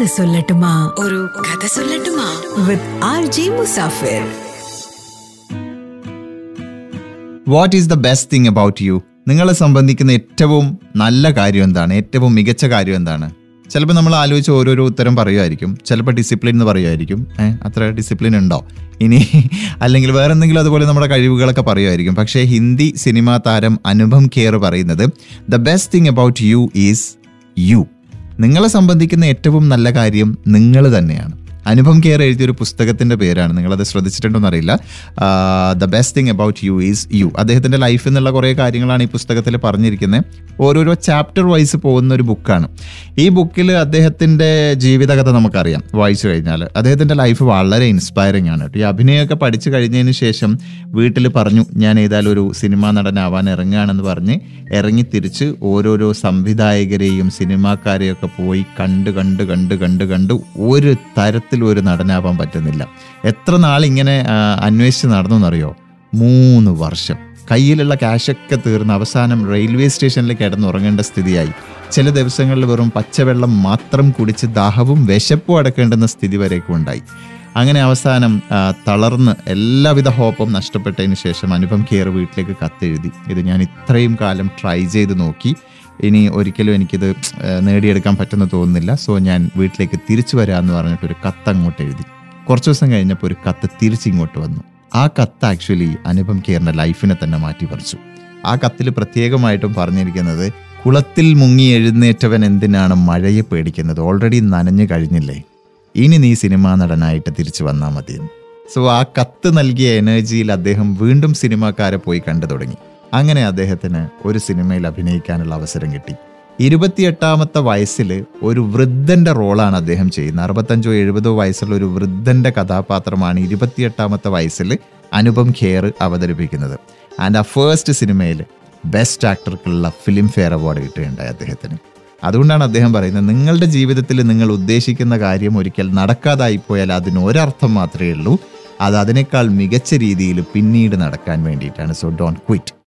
കഥ സൊല്ലട്ടുമാ. ഒരു കഥ സൊല്ലട്ടുമാ. With R J Musafir what is the best thing about you നിങ്ങളെ സംബന്ധിക്കുന്ന ഏറ്റവും നല്ല കാര്യം എന്താണ്? ഏറ്റവും മികച്ച കാര്യം എന്താണ്? ചിലപ്പോൾ നമ്മൾ ആലോചിച്ച് ഓരോരോ ഉത്തരം പറയുമായിരിക്കും. ചിലപ്പോൾ ഡിസിപ്ലിൻ എന്ന് പറയുമായിരിക്കും. അത്ര ഡിസിപ്ലിൻ ഉണ്ടോ? ഇനി അല്ലെങ്കിൽ വേറെ എന്തെങ്കിലും അതുപോലെ നമ്മുടെ കഴിവുകളൊക്കെ പറയുമായിരിക്കും. പക്ഷേ ഹിന്ദി സിനിമാ താരം അനുപം ഖേർ പറയുന്നത് the best thing about you is you നിങ്ങളെ സംബന്ധിക്കുന്ന ഏറ്റവും നല്ല കാര്യം നിങ്ങൾ തന്നെയാണ്. അനുപം കെയർ എഴുതിയൊരു പുസ്തകത്തിന്റെ പേരാണ്. നിങ്ങളത് ശ്രദ്ധിച്ചിട്ടുണ്ടോ അറിയില്ല the best thing about you is you അദ്ദേഹത്തിന്റെ ലൈഫിൽ നിന്നുള്ള കുറേ കാര്യങ്ങളാണ് ഈ പുസ്തകത്തിൽ പറഞ്ഞിരിക്കുന്നത് ഓരോരോ ചാപ്റ്റർ വൈസ് പോകുന്ന ഒരു ബുക്കാണ് ഈ ബുക്കിൽ അദ്ദേഹത്തിന്റെ ജീവിതകഥ നമുക്കറിയാം. വായിച്ചു കഴിഞ്ഞാൽ അദ്ദേഹത്തിന്റെ ലൈഫ് വളരെ ഇൻസ്പയറിംഗ് ആണ് ഈ അഭിനയമൊക്കെ പഠിച്ചു കഴിഞ്ഞതിന് ശേഷം വീട്ടിൽ പറഞ്ഞു ഞാൻ ഏതായാലും ഒരു സിനിമാ നടനാവാൻ ഇറങ്ങുകയാണെന്ന് പറഞ്ഞ് ഇറങ്ങി തിരിച്ച് ഓരോരോ സംവിധായകരെയും സിനിമാക്കാരെയും ഒക്കെ പോയി കണ്ട് കണ്ട് കണ്ട് കണ്ട് കണ്ട് ഒരു തരത്തിലും ഒരു നടനാവാൻ പറ്റുന്നില്ല. എത്ര ആ, അന്വേഷിച്ച് നടന്നു എന്നറിയോ മൂന്ന് വർഷം. കയ്യിലുള്ള ക്യാഷൊക്കെ തീർന്ന് അവസാനം റെയിൽവേ സ്റ്റേഷനിൽ കിടന്നുറങ്ങേണ്ട സ്ഥിതിയായി. ചില ദിവസങ്ങളിൽ വെറും പച്ചവെള്ളം മാത്രം കുടിച്ച് ദാഹവും വിശപ്പും അടക്കേണ്ടുന്ന സ്ഥിതി വരെയൊക്കെ ഉണ്ടായി. അങ്ങനെ അവസാനം തളർന്ന് എല്ലാവിധ ഹോപ്പും നഷ്ടപ്പെട്ടതിന് ശേഷം അനുപം കെയർ വീട്ടിലേക്ക് കത്തെഴുതി. ഇത് ഞാൻ ഇത്രയും കാലം ട്രൈ ചെയ്ത് നോക്കി. ഇനി ഒരിക്കലും എനിക്കിത് നേടിയെടുക്കാൻ പറ്റുമെന്ന് തോന്നുന്നില്ല. സോ ഞാൻ വീട്ടിലേക്ക് തിരിച്ചു വരാമെന്ന് പറഞ്ഞിട്ട് ഒരു കത്ത് അങ്ങോട്ട് എഴുതി. കുറച്ച് ദിവസം കഴിഞ്ഞപ്പോൾ ഒരു കത്ത് തിരിച്ചിങ്ങോട്ട് വന്നു. ആ കത്ത് ആക്ച്വലി അനുപം കെയറിന്റെ ലൈഫിനെ തന്നെ മാറ്റി പറിച്ചു. ആ കത്തിൽ പ്രത്യേകമായിട്ടും പറഞ്ഞിരിക്കുന്നത് കുളത്തിൽ മുങ്ങി എഴുന്നേറ്റവൻ എന്തിനാണ് മഴയെ പേടിക്കുന്നത്? ഓൾറെഡി നനഞ്ഞു കഴിഞ്ഞില്ലേ? ഇനി നീ സിനിമാ നടനായിട്ട് തിരിച്ചു വന്നാൽ മതിയെന്ന്. സോ ആ കത്ത് നൽകിയ എനർജിയിൽ അദ്ദേഹം വീണ്ടും സിനിമാക്കാരെ പോയി കണ്ടു തുടങ്ങി. അങ്ങനെ അദ്ദേഹത്തിന് ഒരു സിനിമയിൽ അഭിനയിക്കാനുള്ള അവസരം കിട്ടി. ഇരുപത്തിയെട്ടാമത്തെ വയസ്സിൽ ഒരു വൃദ്ധന്റെ റോളാണ് അദ്ദേഹം ചെയ്യുന്നത്. അറുപത്തഞ്ചോ എഴുപതോ വയസ്സുള്ള ഒരു വൃദ്ധന്റെ കഥാപാത്രമാണ് ഇരുപത്തിയെട്ടാമത്തെ വയസ്സിൽ അനുപം ഖേർ അവതരിപ്പിക്കുന്നത്. ആൻഡ് ആ ഫേസ്റ്റ് സിനിമയിൽ ബെസ്റ്റ് ആക്ടർക്കുള്ള ഫിലിം ഫെയർ അവാർഡ് കിട്ടുകയുണ്ടായി അദ്ദേഹത്തിന്. അതുകൊണ്ടാണ് അദ്ദേഹം പറയുന്നത് നിങ്ങളുടെ ജീവിതത്തിൽ നിങ്ങൾ ഉദ്ദേശിക്കുന്ന കാര്യം ഒരിക്കൽ നടക്കാതായി പോയാൽ അതിന് ഒരർത്ഥം മാത്രമേ ഉള്ളൂ. അത് അതിനേക്കാൾ മികച്ച രീതിയിൽ പിന്നീട് നടക്കാൻ വേണ്ടിയിട്ടാണ്. So Don quit